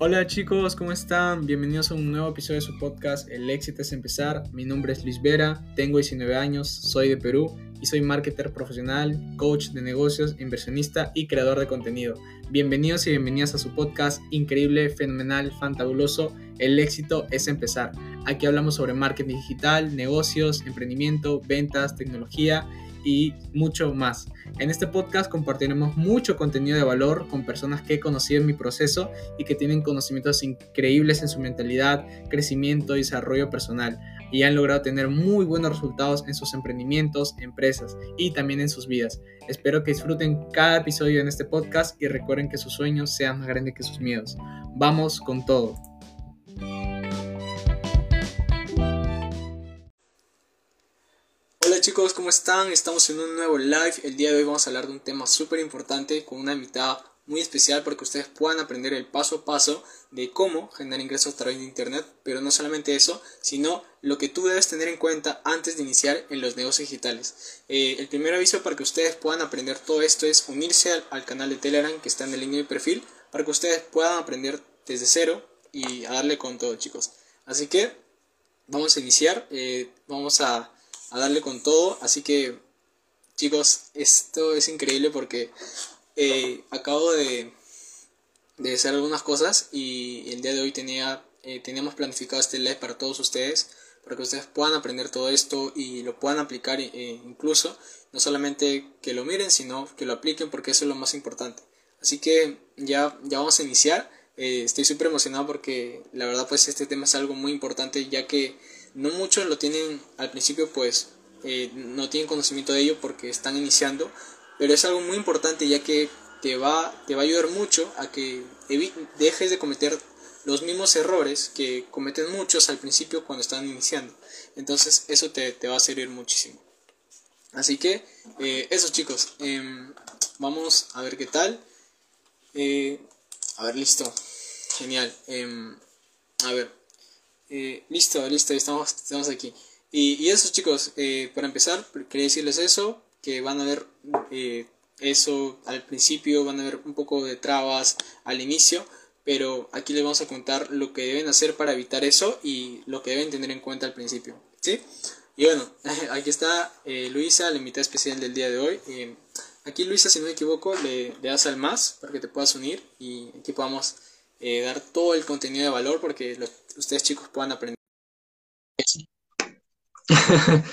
Hola chicos, ¿cómo están? Bienvenidos a un nuevo episodio de su podcast El éxito es empezar. Mi nombre es Luis Vera, tengo 19 años, soy de Perú y soy marketer profesional, coach de negocios, inversionista y creador de contenido. Bienvenidos y bienvenidas a su podcast increíble, fenomenal, fantabuloso. El éxito es empezar. Aquí hablamos sobre marketing digital, negocios, emprendimiento, ventas, tecnología y mucho más. En este podcast compartiremos mucho contenido de valor con personas que he conocido en mi proceso y que tienen conocimientos increíbles en su mentalidad, crecimiento y desarrollo personal y han logrado tener muy buenos resultados en sus emprendimientos, empresas y también en sus vidas. Espero que disfruten cada episodio en este podcast y recuerden que sus sueños sean más grandes que sus miedos. Vamos con todo. Chicos, ¿cómo están? Estamos en un nuevo live. El día de hoy vamos a hablar de un tema súper importante con una invitada muy especial para que ustedes puedan aprender el paso a paso de cómo generar ingresos a través de internet, pero no solamente eso, sino lo que tú debes tener en cuenta antes de iniciar en los negocios digitales. Eh, el primer aviso para que ustedes puedan aprender todo esto es unirse al, canal de Telegram que está en el link de perfil para que ustedes puedan aprender desde cero y a darle con todo chicos. Así que vamos a iniciar, eh, vamos a, a darle con todo, así que chicos, esto es increíble porque eh, acabo de, de, hacer algunas cosas y el día de hoy tenía, eh, teníamos planificado este live para todos ustedes, para que ustedes puedan aprender todo esto y lo puedan aplicar eh, incluso, no solamente que lo miren, sino que lo apliquen porque eso es lo más importante. Así que ya, ya vamos a iniciar. estoy súper emocionado porque la verdad pues este tema es algo muy importante ya que no muchos lo tienen al principio pues no tienen conocimiento de ello porque están iniciando pero es algo muy importante ya que te va, te va a ayudar mucho a que dejes de cometer los mismos errores que cometen muchos al principio cuando están iniciando. Entonces eso te, va a servir muchísimo. Así que eh, eso chicos, em, vamos a ver qué tal. Eh, a ver, listo. Genial. Em, a ver. Eh, listo, listo, estamos, estamos aquí. Y, y eso chicos, para empezar, quería decirles eso que van a ver eh, eso al principio, van a ver un poco de trabas al inicio, pero aquí les vamos a contar lo que deben hacer para evitar eso y lo que deben tener en cuenta al principio. ¿sí? Y bueno, aquí está eh, Luisa, la invitada especial del día de hoy. Eh, aquí Luisa, si no me equivoco, le, das al más para que te puedas unir y aquí podamos dar todo el contenido de valor porque ustedes chicos puedan aprender.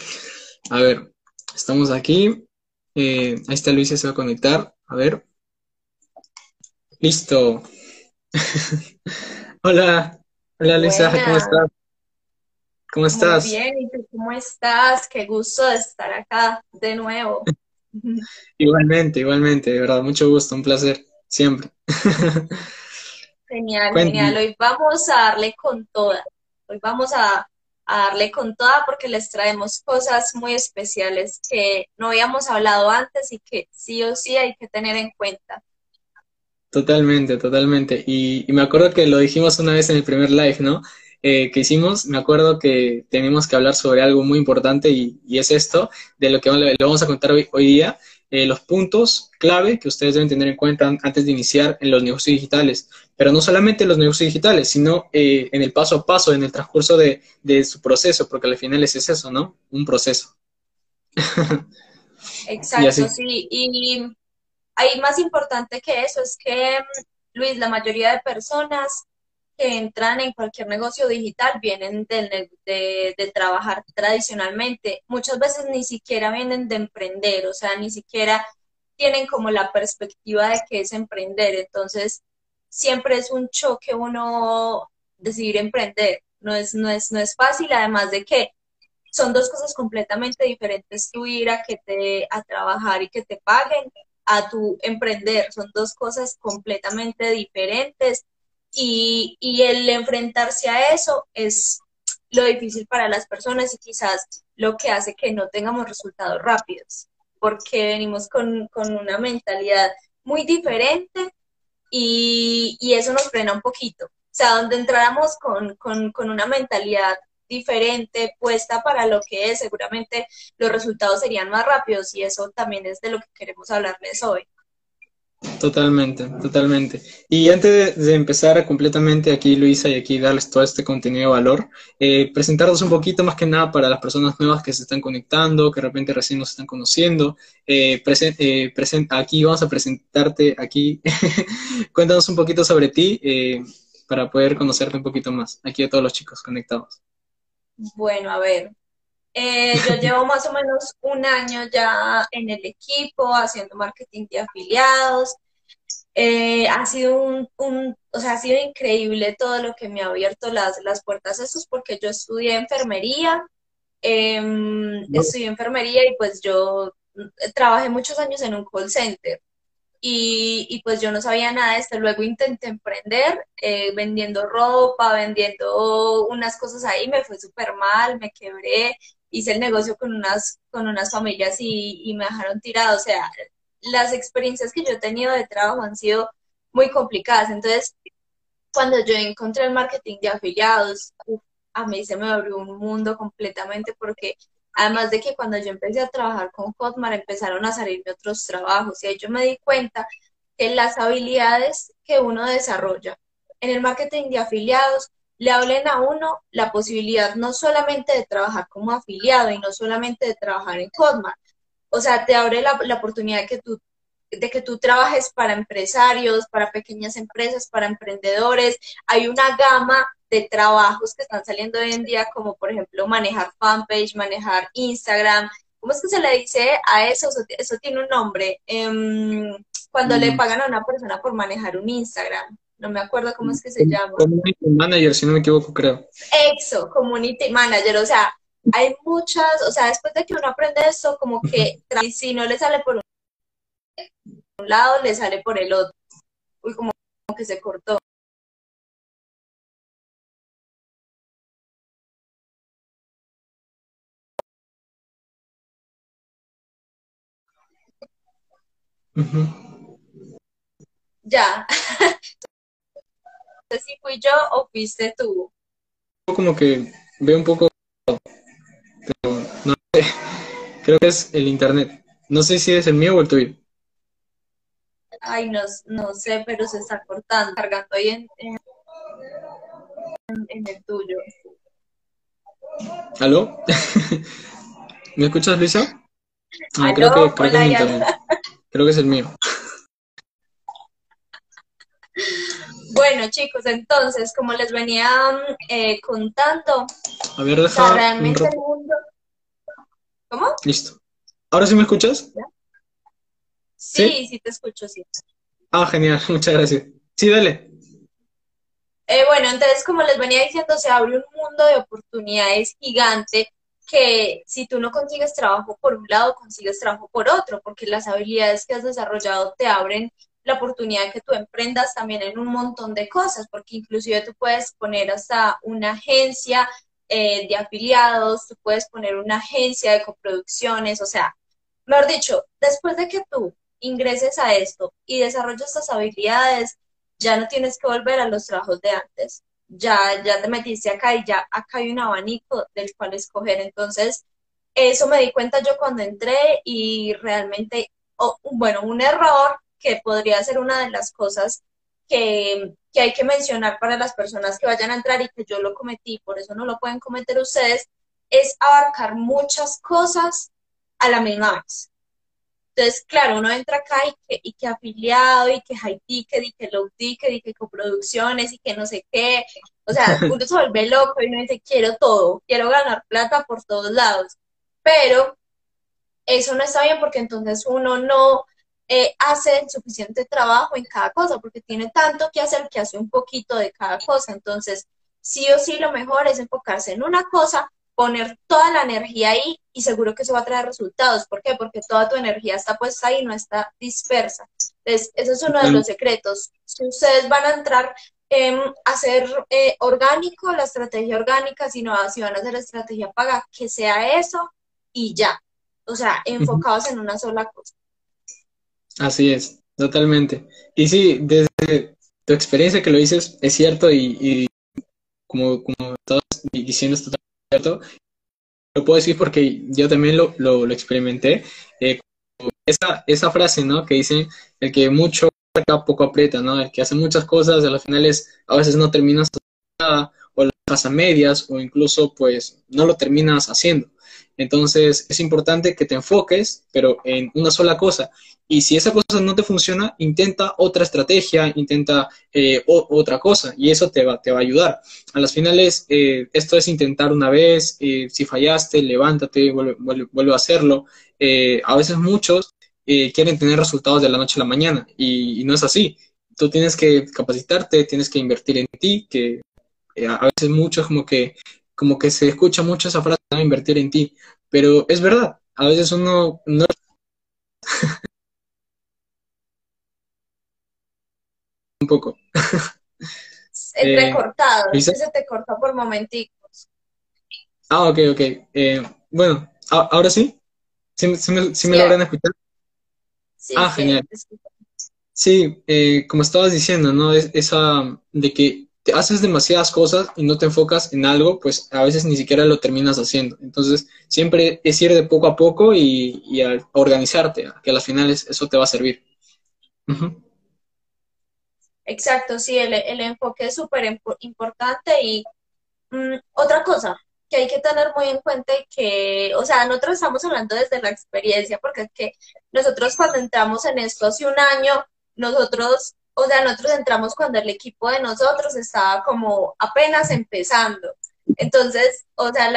a ver, Estamos aquí. Eh, ahí está Luisa, se va a conectar. A ver. Listo. Hola. Hola Luisa, ¿cómo estás? ¿Cómo estás? Muy bien, ¿y tú cómo estás? Qué gusto de estar acá de nuevo. igualmente, igualmente, de verdad, mucho gusto, un placer, siempre. Genial, genial. Hoy vamos a darle con toda. Hoy vamos a a darle con toda porque les traemos cosas muy especiales que no habíamos hablado antes y que sí o sí hay que tener en cuenta. Totalmente, totalmente. Y, me acuerdo que lo dijimos una vez en el primer live, ¿no? Eh, que hicimos, me acuerdo que tenemos que hablar sobre algo muy importante y, es esto, de lo que le vamos a contar hoy, hoy día, eh, los puntos clave que ustedes deben tener en cuenta antes de iniciar en los negocios digitales. Pero no solamente en los negocios digitales, sino eh, en el paso a paso, en el transcurso de, su proceso, porque al final es eso, ¿no? Un proceso. Exacto, sí. Y hay más importante que eso, es que, Luis, la mayoría de personas que entran en cualquier negocio digital vienen de, de, trabajar tradicionalmente. Muchas veces ni siquiera vienen de emprender, o sea, ni siquiera tienen como la perspectiva de qué es emprender. Entonces, siempre es un choque uno decidir emprender. No es, no es, no es fácil, además de que son dos cosas completamente diferentes. Tú ir a que te a trabajar y que te paguen a tu emprender, son dos cosas completamente diferentes y, y el enfrentarse a eso es lo difícil para las personas y quizás lo que hace que no tengamos resultados rápidos, porque venimos con, una mentalidad muy diferente y, eso nos frena un poquito. O sea, donde entráramos con, con, una mentalidad diferente, puesta para lo que es, seguramente los resultados serían más rápidos y eso también es de lo que queremos hablarles hoy. Totalmente, totalmente. Y antes de, empezar completamente aquí, Luisa, y aquí darles todo este contenido de valor, eh, presentarnos un poquito más que nada para las personas nuevas que se están conectando, que de repente recién nos están conociendo. Eh, eh aquí vamos a presentarte aquí. Cuéntanos un poquito sobre ti eh, para poder conocerte un poquito más, aquí a todos los chicos conectados. Bueno, a ver, yo llevo más o menos un año ya en el equipo haciendo marketing de afiliados. Eh, ha sido un, o sea, ha sido increíble todo lo que me ha abierto las, las puertas. Eso es porque yo estudié enfermería, em, estudié enfermería y pues yo mm, trabajé muchos años en un call center. Y, y, pues yo no sabía nada de esto. Luego intenté emprender eh, vendiendo ropa, vendiendo unas cosas ahí, me fue súper mal, me quebré, hice el negocio con unas, con unas familias y, y me dejaron tirado. O sea, las experiencias que yo he tenido de trabajo han sido muy complicadas. Entonces, cuando yo encontré el marketing de afiliados, a mí se me abrió un mundo completamente porque además de que cuando yo empecé a trabajar con Hotmart empezaron a salirme otros trabajos y ahí yo me di cuenta que las habilidades que uno desarrolla en el marketing de afiliados le hablen a uno la posibilidad no solamente de trabajar como afiliado y no solamente de trabajar en Hotmart, o sea, te abre la, la oportunidad de que, tú, de que tú trabajes para empresarios, para pequeñas empresas, para emprendedores. Hay una gama de trabajos que están saliendo hoy en día, como por ejemplo manejar fanpage, manejar Instagram. ¿Cómo es que se le dice a eso? Eso, tiene un nombre. Em, cuando le mm. pagan a una persona por manejar un Instagram. No me acuerdo cómo es que se llama. Community Manager, si no me equivoco, creo. Eso, Community Manager. O sea, hay muchas, o sea, después de que uno aprende eso, como que si no le sale por un lado, le sale por el otro. Uy, como, que se cortó. Ya. No sé si fui yo o fuiste tú. Como que veo un poco pero no sé, creo que es el internet. No sé si es el mío o el tuyo. Ay, no, no sé, pero se está cortando, cargando ahí en, en, el tuyo. ¿Aló? ¿Me escuchas, Luisa? Ah, creo que, creo que es internet. Creo que es el mío. Bueno, chicos, entonces, como les venía eh, contando, a ver, deja realmente el mundo... ¿Cómo? Listo. ¿Ahora sí me escuchas? Sí, sí, te escucho, sí. Ah, genial, muchas gracias. Sí, dale. Eh, bueno, entonces, como les venía diciendo, se abre un mundo de oportunidades gigante que si tú no consigues trabajo por un lado, consigues trabajo por otro, porque las habilidades que has desarrollado te abren la oportunidad que tú emprendas también en un montón de cosas, porque inclusive tú puedes poner hasta una agencia eh, de afiliados, tú puedes poner una agencia de coproducciones, o sea, mejor dicho, después de que tú ingreses a esto y desarrolles estas habilidades, ya no tienes que volver a los trabajos de antes, ya, ya te metiste acá y ya acá hay un abanico del cual escoger, entonces eso me di cuenta yo cuando entré y realmente, bueno, un error que podría ser una de las cosas que, hay que mencionar para las personas que vayan a entrar y que yo lo cometí, por eso no lo pueden cometer ustedes, es abarcar muchas cosas a la misma vez. Entonces, claro, uno entra acá y que, y que afiliado, y que high ticket, y que low ticket, y que coproducciones, y que no sé qué. O sea, uno se vuelve loco y uno dice, quiero todo, quiero ganar plata por todos lados. Pero eso no está bien porque entonces uno no eh, hace el suficiente trabajo en cada cosa, porque tiene tanto que hacer que hace un poquito de cada cosa. Entonces, sí o sí, lo mejor es enfocarse en una cosa, poner toda la energía ahí y seguro que eso va a traer resultados. ¿Por qué? Porque toda tu energía está puesta ahí, no está dispersa. Entonces, ese es uno de los secretos. Si ustedes van a entrar a hacer eh, orgánico, la estrategia orgánica, si, no, si van a hacer estrategia paga, que sea eso y ya. O sea, enfocados en una sola cosa. Así es, totalmente. Y sí, desde tu experiencia que lo dices, es cierto y, como, como estás diciendo, es totalmente cierto. Lo puedo decir porque yo también lo, lo, experimenté. Eh, esa, esa frase, ¿no? Que dicen, el que mucho poco aprieta, ¿no? El que hace muchas cosas, a las finales a veces no terminas nada, o lo dejas a medias, o incluso pues no lo terminas haciendo. Entonces es importante que te enfoques, pero en una sola cosa. Y si esa cosa no te funciona, intenta otra estrategia, intenta eh, otra cosa, y eso te va, te va a ayudar. A las finales, eh, esto es intentar una vez, eh, si fallaste, levántate, vuelve, vuelve, a hacerlo. a veces muchos quieren tener resultados de la noche a la mañana, y, no es así. Tú tienes que capacitarte, tienes que invertir en ti, que a veces muchos como que como que se escucha mucho esa frase de invertir en ti, pero es verdad, a veces uno no... un poco. Entrecortado, eh, se te corta por momenticos. Ah, ok, ok. Eh, bueno, ¿ahora sí? ¿Sí, me, sí me logran escuchar? ah, genial. Sí, eh, como estabas diciendo, ¿no? Es esa de que te haces demasiadas cosas y no te enfocas en algo, pues a veces ni siquiera lo terminas haciendo. Entonces, siempre es ir de poco a poco y, y organizarte, que a las finales eso te va a servir. Exacto, sí, el, enfoque es súper importante y mm, otra cosa que hay que tener muy en cuenta que, o sea, nosotros estamos hablando desde la experiencia, porque es que nosotros cuando entramos en esto hace un año, nosotros o sea, nosotros entramos cuando el equipo de nosotros estaba como apenas empezando. Entonces, o sea,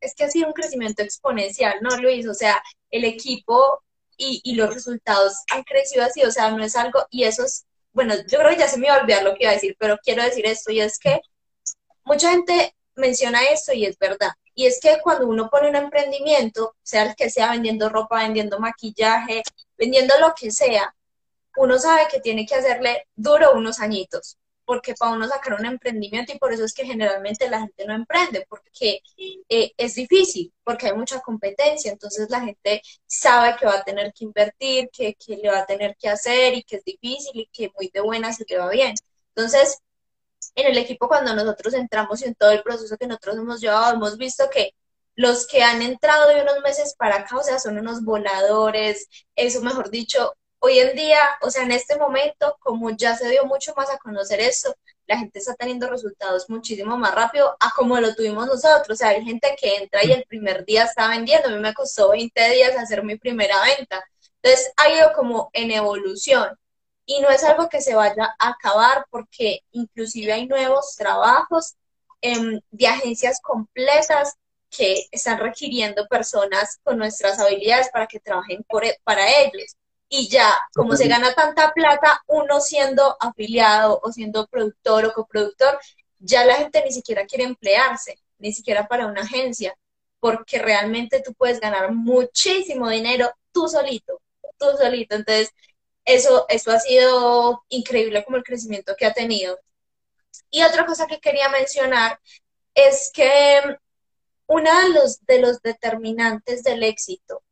es que ha sido un crecimiento exponencial, ¿no, Luis? O sea, el equipo y, y, los resultados han crecido así, o sea, no es algo, y eso es, bueno, yo creo que ya se me iba a olvidar lo que iba a decir, pero quiero decir esto, y es que mucha gente menciona esto y es verdad. Y es que cuando uno pone un emprendimiento, sea el que sea vendiendo ropa, vendiendo maquillaje, vendiendo lo que sea, uno sabe que tiene que hacerle duro unos añitos, porque para uno sacar un emprendimiento y por eso es que generalmente la gente no emprende, porque eh, es difícil, porque hay mucha competencia, entonces la gente sabe que va a tener que invertir, que, que le va a tener que hacer y que es difícil y que muy de buena se le va bien. Entonces, en el equipo cuando nosotros entramos y en todo el proceso que nosotros hemos llevado, hemos visto que los que han entrado de unos meses para acá, o sea, son unos voladores, eso mejor dicho, hoy en día, o sea, en este momento, como ya se dio mucho más a conocer esto, la gente está teniendo resultados muchísimo más rápido a como lo tuvimos nosotros. O sea, hay gente que entra y el primer día está vendiendo. A mí me costó 20 días hacer mi primera venta. Entonces, ha ido como en evolución. Y no es algo que se vaya a acabar porque inclusive hay nuevos trabajos em, de agencias completas que están requiriendo personas con nuestras habilidades para que trabajen e, para ellos y ya, como se gana tanta plata, uno siendo afiliado o siendo productor o coproductor, ya la gente ni siquiera quiere emplearse, ni siquiera para una agencia, porque realmente tú puedes ganar muchísimo dinero tú solito, tú solito. Entonces, eso, eso ha sido increíble como el crecimiento que ha tenido. Y otra cosa que quería mencionar es que uno de los, de los determinantes del éxito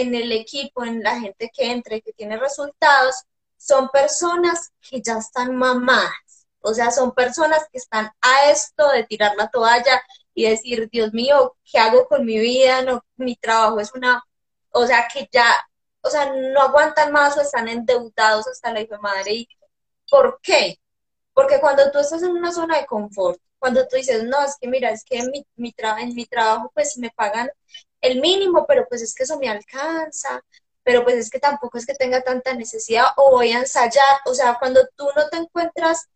en el equipo, en la gente que entra y que tiene resultados, son personas que ya están mamadas. O sea, son personas que están a esto de tirar la toalla y decir, Dios mío, ¿qué hago con mi vida? No, mi trabajo es una, o sea, que ya, o sea, no aguantan más o están endeudados hasta la hijo madre. ¿Y por qué? Porque cuando tú estás en una zona de confort, cuando tú dices, no, es que mira, es que mi en mi trabajo pues me pagan el mínimo, pero pues es que eso me alcanza, pero pues es que tampoco es que tenga tanta necesidad o voy a ensayar, o sea, cuando tú no te encuentras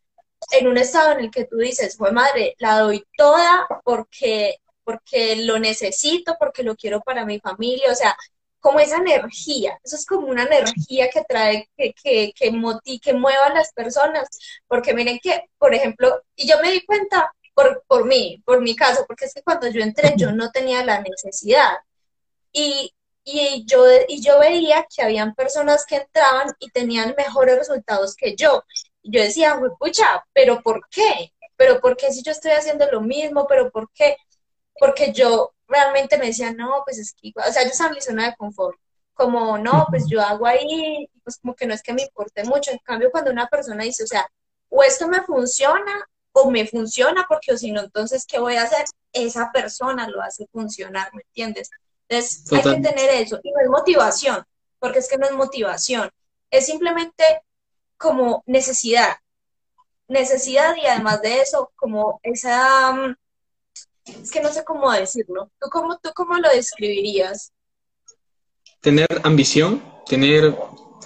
en un estado en el que tú dices, fue madre, la doy toda porque, porque lo necesito, porque lo quiero para mi familia, o sea, como esa energía, eso es como una energía que trae, que, que, que, que mueva a las personas, porque miren que, por ejemplo, y yo me di cuenta por, por mí, por mi caso, porque es que cuando yo entré yo no tenía la necesidad. Y, y, yo, y yo veía que habían personas que entraban y tenían mejores resultados que yo. Yo decía, pucha, pero ¿por qué? ¿Pero por qué si yo estoy haciendo lo mismo? ¿Pero por qué? Porque yo realmente me decía, no, pues es que, o sea, yo estaba en mi zona de confort. Como, no, pues yo hago ahí, pues como que no es que me importe mucho. En cambio, cuando una persona dice, o sea, o esto me funciona o me funciona, porque o si no, entonces, ¿qué voy a hacer? Esa persona lo hace funcionar, ¿me entiendes? Entonces, hay que tener eso. Y no es motivación, porque es que no es motivación. Es simplemente como necesidad, necesidad y además de eso, como esa, mm, es que no sé cómo decirlo, ¿tú cómo, tú cómo lo describirías? Tener ambición, tener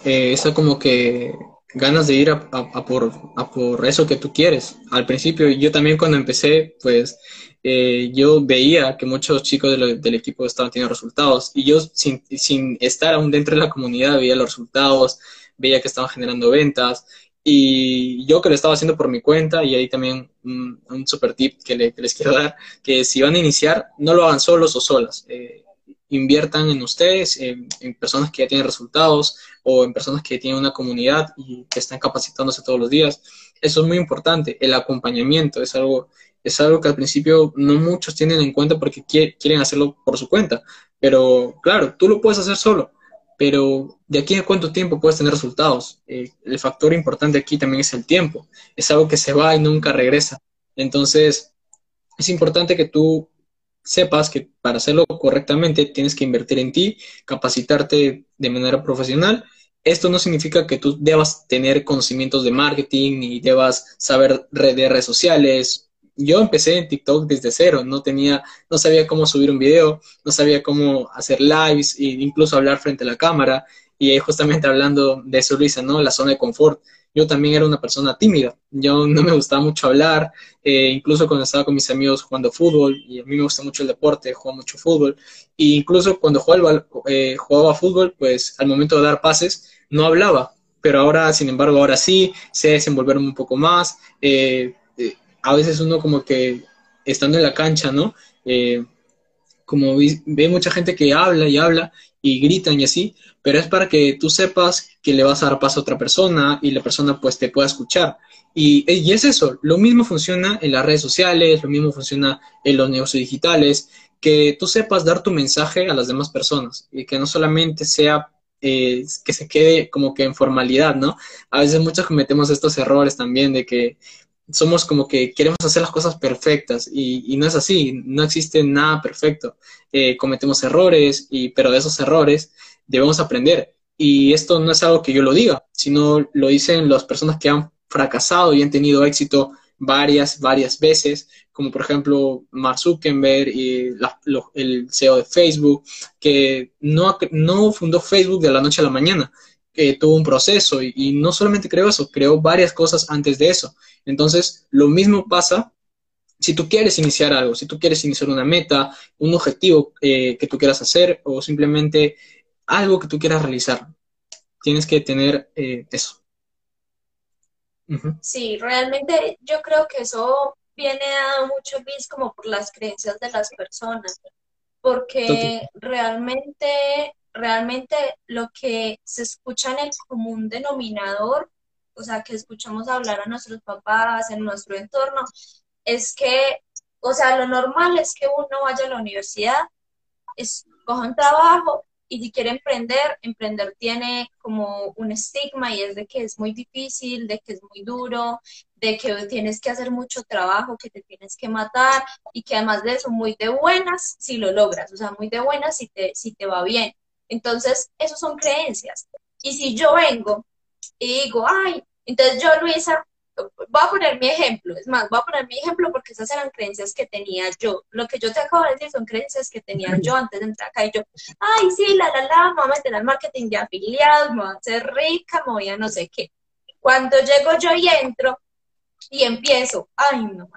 eh, esa como que ganas de ir a, por, a por eso que tú quieres. Al principio, yo también cuando empecé, pues eh, yo veía que muchos chicos del equipo estaban teniendo resultados y yo sin, sin estar aún dentro de la comunidad veía los resultados, veía que estaban generando ventas y yo que lo estaba haciendo por mi cuenta y ahí también un, super tip que, les quiero dar, que si van a iniciar, no lo hagan solos o solas. Eh, inviertan en ustedes, en, personas que ya tienen resultados o en personas que tienen una comunidad y que están capacitándose todos los días. Eso es muy importante. El acompañamiento es algo es algo que al principio no muchos tienen en cuenta porque quieren hacerlo por su cuenta. Pero claro, tú lo puedes hacer solo, pero de aquí a cuánto tiempo puedes tener resultados. Eh, el factor importante aquí también es el tiempo. Es algo que se va y nunca regresa. Entonces, es importante que tú sepas que para hacerlo correctamente tienes que invertir en ti, capacitarte de manera profesional. Esto no significa que tú debas tener conocimientos de marketing y debas saber de redes sociales, yo empecé en TikTok desde cero, no tenía, no sabía cómo subir un video, no sabía cómo hacer lives e incluso hablar frente a la cámara. Y justamente hablando de eso, Luisa, ¿no? La zona de confort. Yo también era una persona tímida, yo no me gustaba mucho hablar, eh, incluso cuando estaba con mis amigos jugando fútbol, y a mí me gusta mucho el deporte, juego mucho fútbol, e incluso cuando jugaba, eh, jugaba fútbol, pues al momento de dar pases, no hablaba, pero ahora, sin embargo, ahora sí, sé desenvolverme un poco más, eh, a veces uno como que estando en la cancha, ¿no? Eh, como ve mucha gente que habla y habla y gritan y así, pero es para que tú sepas que le vas a dar paso a otra persona y la persona pues te pueda escuchar. Y, y es eso, lo mismo funciona en las redes sociales, lo mismo funciona en los negocios digitales, que tú sepas dar tu mensaje a las demás personas y que no solamente sea eh, que se quede como que en formalidad, ¿no? A veces muchos cometemos estos errores también de que somos como que queremos hacer las cosas perfectas y, no es así, no existe nada perfecto. Eh, cometemos errores, y, pero de esos errores debemos aprender. Y esto no es algo que yo lo diga, sino lo dicen las personas que han fracasado y han tenido éxito varias, varias veces, como por ejemplo Mark Zuckerberg y el CEO de Facebook, que no, no fundó Facebook de la noche a la mañana, tuvo un proceso y, no solamente creó eso, creó varias cosas antes de eso. Entonces, lo mismo pasa si tú quieres iniciar algo, si tú quieres iniciar una meta, un objetivo eh, que tú quieras hacer o simplemente algo que tú quieras realizar. Tienes que tener eh, eso. Sí, realmente yo creo que eso viene a mucho más como por las creencias de las personas, porque realmente realmente lo que se escucha en el común denominador, o sea, que escuchamos hablar a nuestros papás, en nuestro entorno, es que, o sea, lo normal es que uno vaya a la universidad, coja un trabajo y si quiere emprender, emprender tiene como un estigma y es de que es muy difícil, de que es muy duro, de que tienes que hacer mucho trabajo, que te tienes que matar y que además de eso muy de buenas si lo logras, o sea, muy de buenas si te, si te va bien. Entonces, eso son creencias. Y si yo vengo y digo, ay, entonces yo, Luisa, voy a poner mi ejemplo, es más, voy a poner mi ejemplo porque esas eran creencias que tenía yo. Lo que yo te acabo de decir son creencias que tenía yo antes de entrar acá y yo, ay, sí, la, la, la, me voy a meter al marketing de afiliados, me voy a hacer rica, me voy a no sé qué. Cuando llego yo y entro y empiezo, ay, no,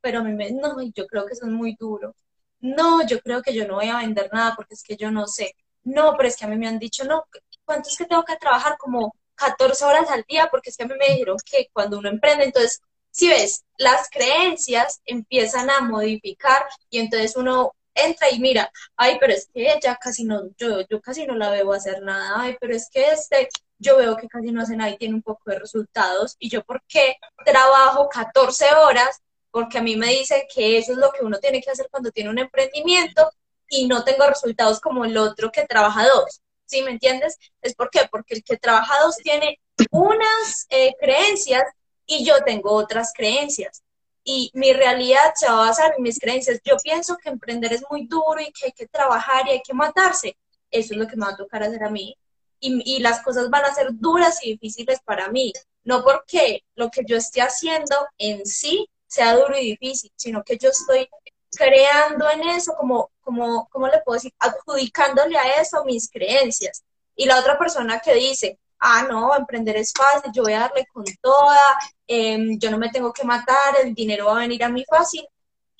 pero a mí me, no, yo creo que eso es muy duro. No, yo creo que yo no voy a vender nada porque es que yo no sé no, pero es que a mí me han dicho, no, ¿cuánto es que tengo que trabajar? Como 14 horas al día, porque es que a mí me dijeron que cuando uno emprende, entonces, si ves, las creencias empiezan a modificar y entonces uno entra y mira, ay, pero es que ella casi no, yo, yo casi no la veo hacer nada, ay, pero es que este, yo veo que casi no hace nada y tiene un poco de resultados, y yo, ¿por qué trabajo 14 horas? Porque a mí me dice que eso es lo que uno tiene que hacer cuando tiene un emprendimiento, y no tengo resultados como el otro que trabaja dos. ¿Sí me entiendes? ¿Es por? Porque el que trabaja dos tiene unas eh, creencias y yo tengo otras creencias. Y mi realidad se va a basar en mis creencias. Yo pienso que emprender es muy duro y que hay que trabajar y hay que matarse. Eso es lo que me va a tocar hacer a mí. Y, y las cosas van a ser duras y difíciles para mí. no porque lo que yo esté haciendo en sí sea duro y difícil, sino que yo estoy creando en eso, como, como, ¿cómo le puedo decir? Adjudicándole a eso mis creencias. Y la otra persona que dice, ah, no, emprender es fácil, yo voy a darle con toda, em, yo no me tengo que matar, el dinero va a venir a mí fácil,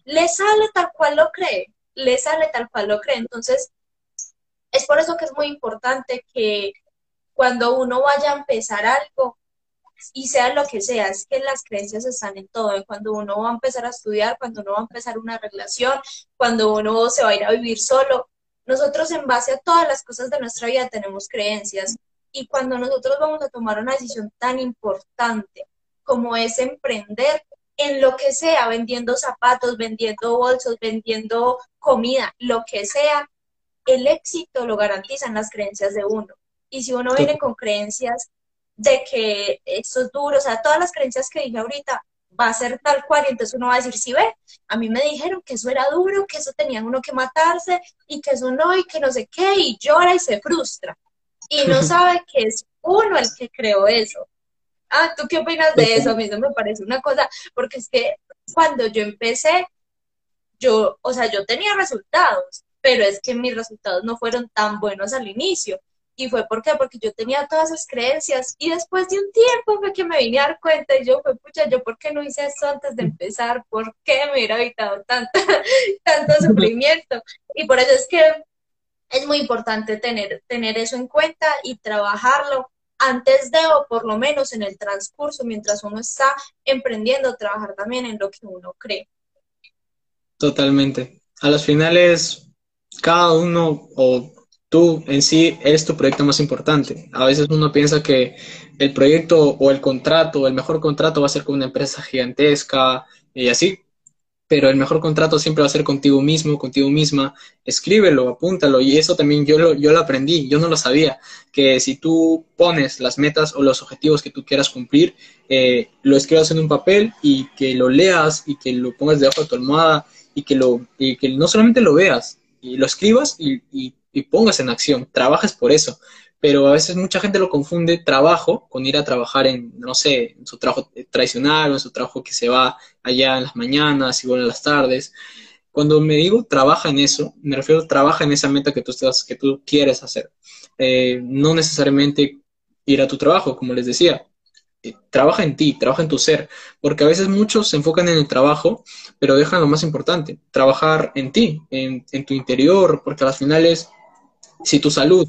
le sale tal cual lo cree, le sale tal cual lo cree. Entonces, es por eso que es muy importante que cuando uno vaya a empezar algo, y sea lo que sea, es que las creencias están en todo. Cuando uno va a empezar a estudiar, cuando uno va a empezar una relación, cuando uno se va a ir a vivir solo, nosotros en base a todas las cosas de nuestra vida tenemos creencias. Y cuando nosotros vamos a tomar una decisión tan importante como es emprender, en lo que sea, vendiendo zapatos, vendiendo bolsos, vendiendo comida, lo que sea, el éxito lo garantizan las creencias de uno. Y si uno viene con creencias de que eso es duro, o sea, todas las creencias que dije ahorita va a ser tal cual y entonces uno va a decir, sí ve, a mí me dijeron que eso era duro, que eso tenía uno que matarse y que eso no y que no sé qué y llora y se frustra y no sabe que es uno el que creó eso. Ah, ¿tú qué opinas de eso? A mí eso me parece una cosa, porque es que cuando yo empecé, yo, o sea, yo tenía resultados, pero es que mis resultados no fueron tan buenos al inicio. Y fue ¿por qué? porque yo tenía todas esas creencias y después de un tiempo fue que me vine a dar cuenta y yo fue, pucha, yo por qué no hice esto antes de empezar, por qué me hubiera evitado tanto, tanto sufrimiento. Y por eso es que es muy importante tener, tener eso en cuenta y trabajarlo antes de o por lo menos en el transcurso, mientras uno está emprendiendo, trabajar también en lo que uno cree. Totalmente. A los finales, cada uno o tú en sí eres tu proyecto más importante. A veces uno piensa que el proyecto o el contrato, el mejor contrato va a ser con una empresa gigantesca y así, pero el mejor contrato siempre va a ser contigo mismo, contigo misma. Escríbelo, apúntalo y eso también yo lo, yo lo aprendí, yo no lo sabía, que si tú pones las metas o los objetivos que tú quieras cumplir, eh, lo escribas en un papel y que lo leas y que lo pongas debajo de tu almohada y que, lo, y que no solamente lo veas, y lo escribas y, pongas en acción, trabajes por eso. Pero a veces mucha gente lo confunde trabajo con ir a trabajar en, no sé, en su trabajo tradicional o en su trabajo que se va allá en las mañanas y vuelve en las tardes. Cuando me digo trabaja en eso, me refiero trabaja en esa meta que tú, estás, que tú quieres hacer. Eh, no necesariamente ir a tu trabajo, como les decía. Trabaja en ti, trabaja en tu ser, porque a veces muchos se enfocan en el trabajo, pero dejan lo más importante, trabajar en ti, en, tu interior, porque a las finales si tu salud,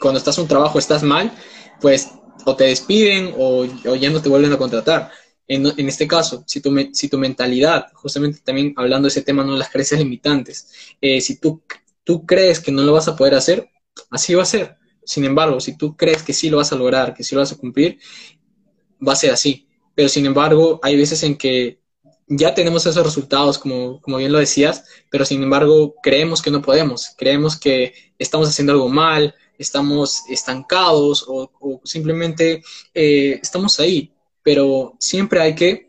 cuando estás en un trabajo, estás mal, pues o te despiden o, ya no te vuelven a contratar. En, este caso, si tu, si tu mentalidad, justamente también hablando de ese tema, no las creencias limitantes, eh, si tú, tú crees que no lo vas a poder hacer, así va a ser. Sin embargo, si tú crees que sí lo vas a lograr, que sí lo vas a cumplir, va a ser así. Pero sin embargo, hay veces en que ya tenemos esos resultados, como, como bien lo decías, pero sin embargo creemos que no podemos, creemos que estamos haciendo algo mal, estamos estancados o, simplemente eh, estamos ahí, pero siempre hay que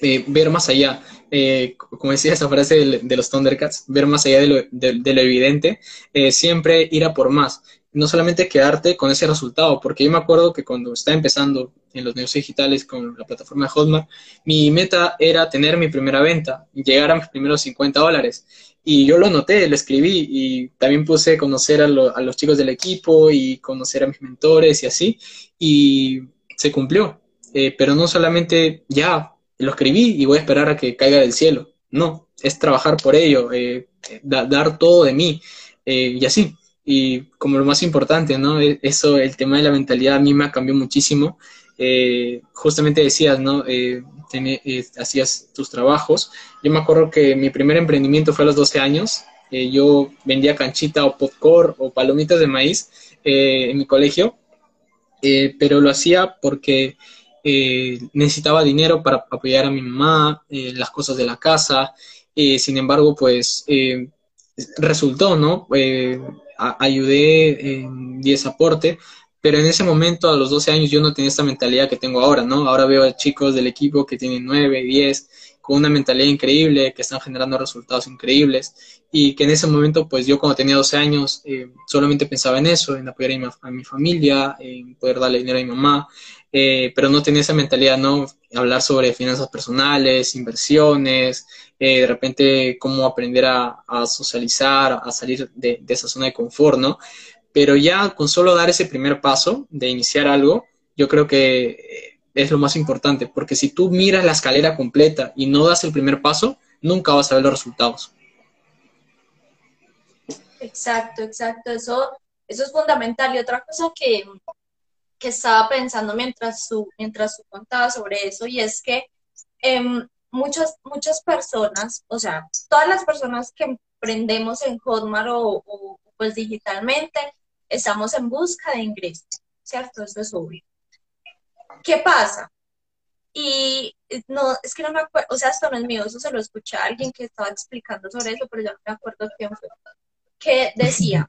eh, ver más allá. Eh, como decía esa frase de, los Thundercats, ver más allá de lo, de lo evidente, siempre ir a por más no solamente quedarte con ese resultado, porque yo me acuerdo que cuando estaba empezando en los negocios digitales con la plataforma de Hotmart, mi meta era tener mi primera venta, llegar a mis primeros 50 dólares. Y yo lo noté, lo escribí y también puse conocer a, los chicos del equipo y conocer a mis mentores y así. Y se cumplió. Eh, pero no solamente ya lo escribí y voy a esperar a que caiga del cielo. No, es trabajar por ello, eh, dar todo de mí eh, y así. Y como lo más importante, ¿no? E, eso, el tema de la mentalidad a mí me cambió muchísimo. Eh, justamente decías, ¿no? Eh, eh, hacías tus trabajos. Yo me acuerdo que mi primer emprendimiento fue a los 12 años. yo vendía canchita o popcorn o palomitas de maíz en mi colegio, pero lo hacía porque necesitaba dinero para apoyar a mi mamá, las cosas de la casa. sin embargo, pues resultó, ¿no? Ayudé, en 10 aporte, pero en ese momento, a los 12 años, yo no tenía esta mentalidad que tengo ahora, ¿no? Ahora veo a chicos del equipo que tienen 9, 10, con una mentalidad increíble, que están generando resultados increíbles, y que en ese momento, pues yo cuando tenía 12 años, eh, solamente pensaba en eso, en apoyar a mi, a mi, familia, en poder darle dinero a mi mamá, eh, pero no tenía esa mentalidad, ¿no? Hablar sobre finanzas personales, inversiones, eh, de repente cómo aprender a, socializar, a salir de, de esa zona de confort, ¿no? pero ya con solo dar ese primer paso de iniciar algo, yo creo que eh, es lo más importante, porque si tú miras la escalera completa y no das el primer paso, nunca vas a ver los resultados. Exacto, exacto, eso, eso es fundamental. Y otra cosa que, que estaba pensando mientras tú, mientras tú contabas sobre eso, y es que em, muchas, muchas personas, o sea, todas las personas que emprendemos en Hotmart o, pues digitalmente, estamos en busca de ingresos, ¿cierto? Eso es obvio. ¿Qué pasa? Y no, es que no me acuerdo, o sea, esto no es mío, eso se lo escuché a alguien que estaba explicando sobre eso, pero yo no me acuerdo quién fue, que decía,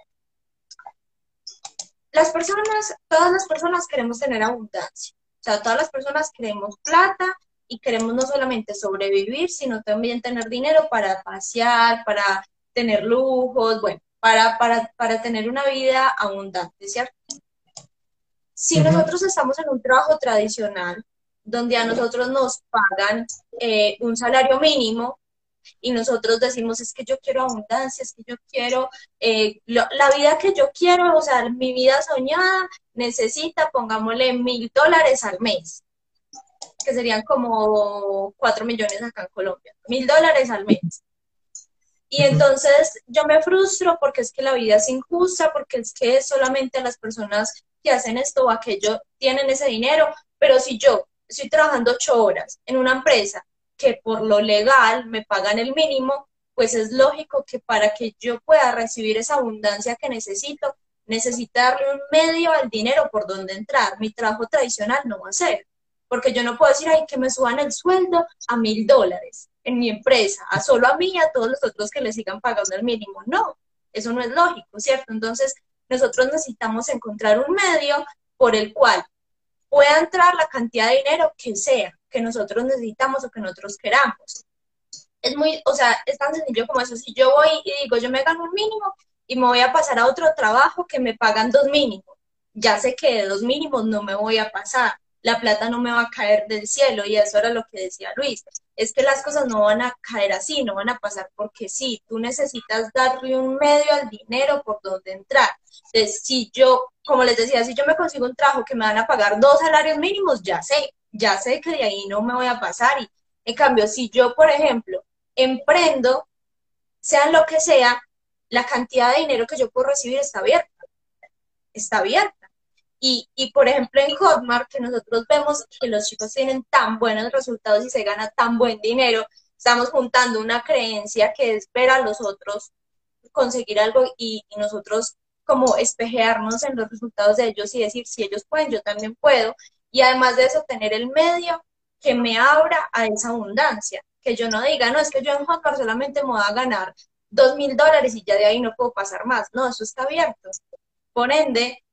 las personas, todas las personas queremos tener abundancia, o sea, todas las personas queremos plata y queremos no solamente sobrevivir, sino también tener dinero para pasear, para tener lujos, bueno, para, para, para tener una vida abundante, ¿cierto? Si nosotros estamos en un trabajo tradicional, donde a nosotros nos pagan eh, un salario mínimo y nosotros decimos, es que yo quiero abundancia, es que yo quiero eh, la vida que yo quiero, o sea, mi vida soñada necesita, pongámosle, mil dólares al mes, que serían como cuatro millones acá en Colombia, mil dólares al mes. Y entonces yo me frustro porque es que la vida es injusta, porque es que solamente las personas que hacen esto o aquello tienen ese dinero, pero si yo estoy trabajando ocho horas en una empresa que por lo legal me pagan el mínimo, pues es lógico que para que yo pueda recibir esa abundancia que necesito, necesitarle un medio al dinero por donde entrar. Mi trabajo tradicional no va a ser, porque yo no puedo decir, ay, que me suban el sueldo a mil dólares en mi empresa, a solo a mí y a todos los otros que le sigan pagando el mínimo. No, eso no es lógico, ¿cierto? Entonces, nosotros necesitamos encontrar un medio por el cual pueda entrar la cantidad de dinero que sea, que nosotros necesitamos o que nosotros queramos. Es muy, o sea, es tan sencillo como eso. Si yo voy y digo, yo me gano un mínimo y me voy a pasar a otro trabajo que me pagan dos mínimos, ya sé que de dos mínimos no me voy a pasar la plata no me va a caer del cielo y eso era lo que decía Luis, es que las cosas no van a caer así, no van a pasar porque sí, tú necesitas darle un medio al dinero por donde entrar. Entonces, si yo, como les decía, si yo me consigo un trabajo que me van a pagar dos salarios mínimos, ya sé, ya sé que de ahí no me voy a pasar y en cambio, si yo, por ejemplo, emprendo, sea lo que sea, la cantidad de dinero que yo puedo recibir está abierta, está abierta. Y, y, por ejemplo, en Hotmart, que nosotros vemos que los chicos tienen tan buenos resultados y se gana tan buen dinero, estamos juntando una creencia que espera a los otros conseguir algo y, y nosotros como espejearnos en los resultados de ellos y decir, si ellos pueden, yo también puedo. Y además de eso, tener el medio que me abra a esa abundancia. Que yo no diga, no, es que yo en Hotmart solamente me voy a ganar dos mil dólares y ya de ahí no puedo pasar más. No, eso está abierto. Por ende,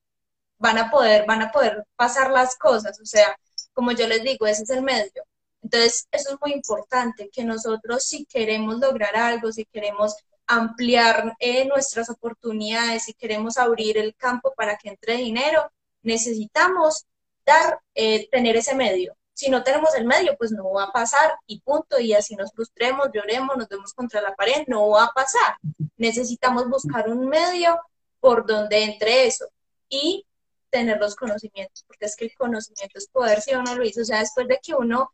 van a poder, van a poder pasar las cosas, o sea, como yo les digo, ese es el medio. Entonces, eso es muy importante, que nosotros si queremos lograr algo, si queremos ampliar eh, nuestras oportunidades, si queremos abrir el campo para que entre dinero, necesitamos eh, tener ese medio. Si no tenemos el medio, pues no va a pasar y punto. Y así nos frustremos, lloremos, nos vemos contra la pared, no va a pasar. Necesitamos buscar un medio por donde entre eso. Y tener los conocimientos, porque es que el conocimiento es poder, si uno lo hizo, o sea, después de que uno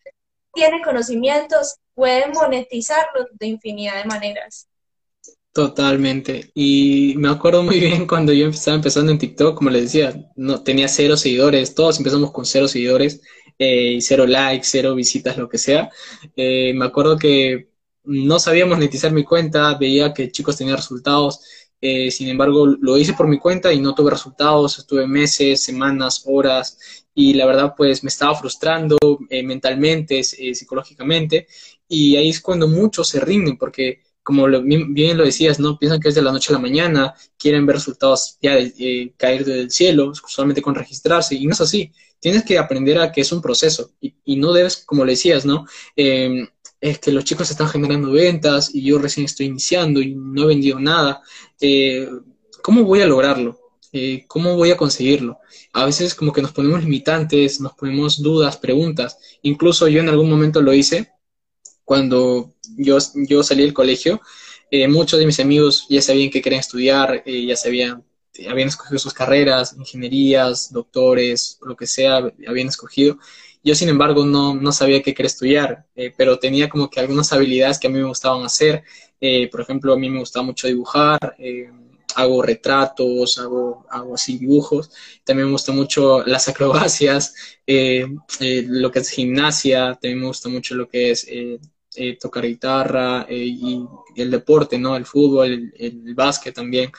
tiene conocimientos, puede monetizarlos de infinidad de maneras. Totalmente. Y me acuerdo muy bien cuando yo estaba empezando en TikTok, como les decía, no tenía cero seguidores, todos empezamos con cero seguidores, eh, y cero likes, cero visitas, lo que sea. Eh, me acuerdo que no sabía monetizar mi cuenta, veía que chicos tenían resultados eh, sin embargo, lo hice por mi cuenta y no tuve resultados, estuve meses, semanas, horas y la verdad pues me estaba frustrando mentalmente, psicológicamente y ahí es cuando muchos se rinden porque como bien lo decías, ¿no? Piensan que es de la noche a la mañana, quieren ver resultados ya eh, caer del cielo, solamente con registrarse, y no es así. Tienes que aprender a que es un proceso, y, no debes, como le decías, ¿no? Em, es que los chicos están generando ventas y yo recién estoy iniciando y no he vendido nada. Eh, ¿Cómo voy a lograrlo? Eh, ¿Cómo voy a conseguirlo? A veces como que nos ponemos limitantes, nos ponemos dudas, preguntas. Incluso yo en algún momento lo hice cuando yo, yo salí del colegio. Eh, muchos de mis amigos ya sabían que querían estudiar, ya sabían, habían escogido sus carreras, ingenierías, doctores, lo que sea, habían escogido. Yo, sin embargo, no, no sabía qué quería estudiar, eh, pero tenía como que algunas habilidades que a mí me gustaban hacer. Eh, por ejemplo, a mí me gustaba mucho dibujar, eh, hago retratos, hago, hago así dibujos. También me gusta mucho las acrobacias, lo que es gimnasia, también me gusta mucho lo que es tocar guitarra y el deporte, ¿no? El fútbol, el, el básquet también.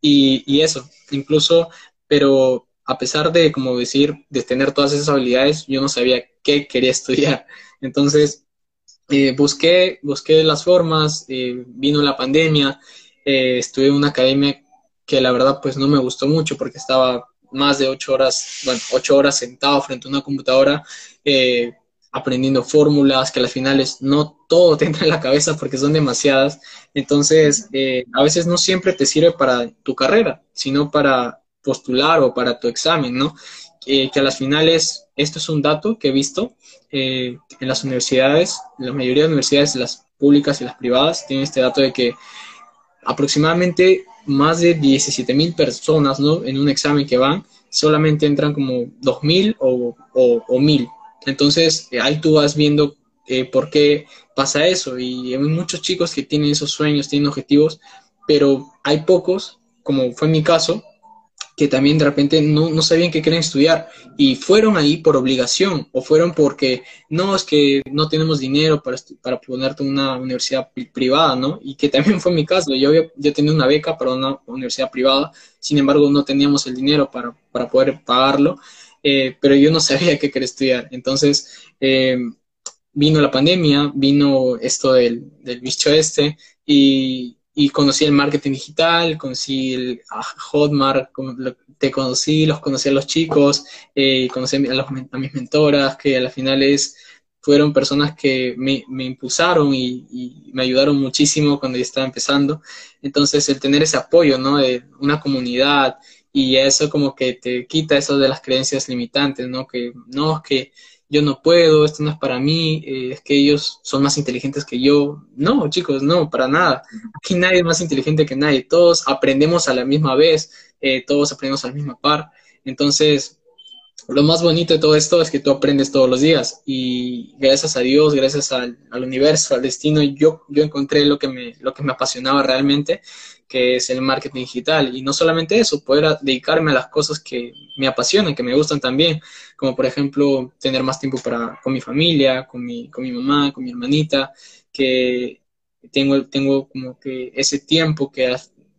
Y, y eso, incluso, pero a pesar de, como decir, de tener todas esas habilidades, yo no sabía qué quería estudiar. Entonces, eh, busqué, busqué las formas, eh, vino la pandemia, eh, estuve en una academia que la verdad pues no me gustó mucho porque estaba más de ocho horas, bueno, ocho horas sentado frente a una computadora aprendiendo fórmulas que a las finales no todo te entra en la cabeza porque son demasiadas. Entonces, a veces no siempre te sirve para tu carrera, sino para postular o para tu examen, ¿no? que a las finales, esto es un dato que he visto eh, en las universidades, la mayoría de universidades, las públicas y las privadas, tienen este dato de que aproximadamente más de 17 mil personas ¿no? en un examen que van, solamente entran como 2.000 o, o, o 1.000. Entonces, eh, ahí tú vas viendo eh, por qué pasa eso. Y hay muchos chicos que tienen esos sueños, tienen objetivos, pero hay pocos, como fue mi caso, que también de repente no, no sabían qué querían estudiar y fueron ahí por obligación o fueron porque no, es que no tenemos dinero para, para ponerte en una universidad privada, ¿no? Y que también fue mi caso, yo, yo tenía una beca para una universidad privada, sin embargo no teníamos el dinero para, para poder pagarlo, eh, pero yo no sabía qué quería estudiar. Entonces eh, vino la pandemia, vino esto del, del bicho este y y conocí el marketing digital, conocí el Hotmart, te conocí, los conocí a los chicos, eh, conocí a, mis mentoras, que a las finales fueron personas que me, me impulsaron y, me ayudaron muchísimo cuando yo estaba empezando. Entonces, el tener ese apoyo, ¿no? De una comunidad y eso como que te quita eso de las creencias limitantes, ¿no? Que no, es que yo no puedo, esto no es para mí, eh, es que ellos son más inteligentes que yo. No, chicos, no, para nada. Aquí nadie es más inteligente que nadie. Todos aprendemos a la misma vez, eh, todos aprendemos a la misma par. Entonces, lo más bonito de todo esto es que tú aprendes todos los días y gracias a Dios, gracias al, universo, al destino, yo, yo encontré lo que, me, lo que me apasionaba realmente, que es el marketing digital. Y no solamente eso, poder dedicarme a las cosas que me apasionan, que me gustan también, como por ejemplo tener más tiempo para, con mi familia, con mi, con mi mamá, con mi hermanita, que tengo, tengo como que ese tiempo que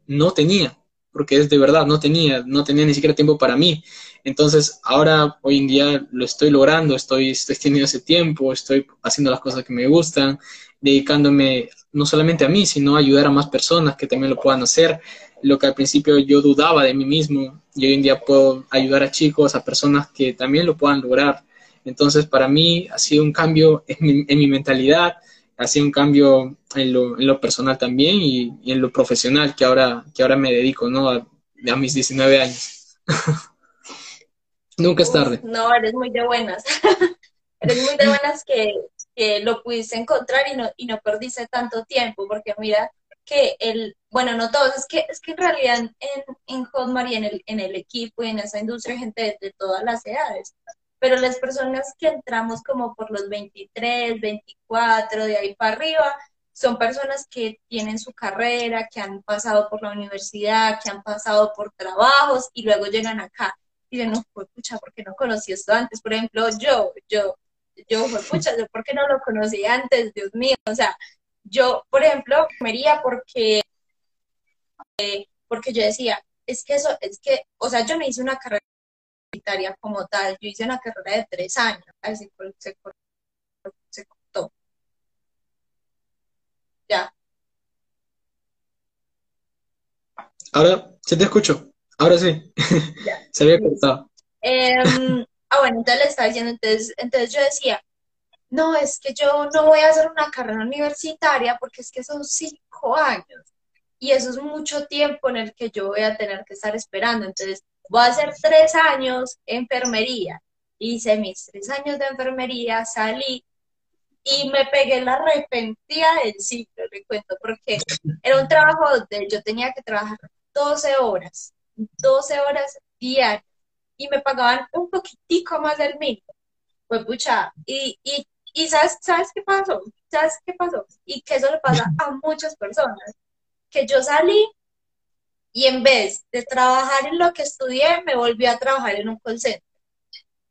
no tenía, porque es de verdad, no tenía, no tenía ni siquiera tiempo para mí. Entonces, ahora, hoy en día, lo estoy logrando, estoy, estoy teniendo ese tiempo, estoy haciendo las cosas que me gustan, dedicándome no solamente a mí, sino ayudar a más personas que también lo puedan hacer. Lo que al principio yo dudaba de mí mismo, y hoy en día puedo ayudar a chicos, a personas que también lo puedan lograr. Entonces, para mí ha sido un cambio en mi, en mi mentalidad, ha sido un cambio en lo, en lo personal también y, en lo profesional que ahora, que ahora me dedico, ¿no? A, a mis 19 años. Nunca es tarde. No, eres muy de buenas. eres muy de buenas que, que, lo pudiste encontrar y no, y no perdiste tanto tiempo, porque mira que el, bueno, no todos, es que, es que en realidad en, en Hotmart y en el, en el equipo y en esa industria hay gente de, todas las edades, pero las personas que entramos como por los 23, 24, de ahí para arriba, son personas que tienen su carrera, que han pasado por la universidad, que han pasado por trabajos y luego llegan acá y no, pues pucha, ¿por qué no conocí esto antes? Por ejemplo, yo, yo, yo, pucha, ¿por qué no lo conocí antes? Dios mío, o sea, yo, por ejemplo, me iría porque, eh, porque yo decía, es que eso, es que, o sea, yo me hice una carrera universitaria como tal, yo hice una carrera de tres años, así se, se, se cortó. Ya. Ahora, sí te escucho. Ahora sí. Se había cortado. Em, ah, bueno, le estaba diciendo, entonces, entonces yo decía, no, es que yo no voy a hacer una carrera universitaria porque es que son cinco años y eso es mucho tiempo en el que yo voy a tener que estar esperando. Entonces, voy a hacer tres años enfermería. Hice mis tres años de enfermería, salí y me pegué la arrepentida del ciclo, le cuento, porque era un trabajo donde yo tenía que trabajar 12 horas, 12 horas diarias y me pagaban un poquitico más del mínimo. Pues pucha, y, y, y ¿sabes, ¿sabes qué pasó? ¿Sabes qué pasó? Y que eso le pasa a muchas personas que yo salí y en vez de trabajar en lo que estudié, me volví a trabajar en un call center.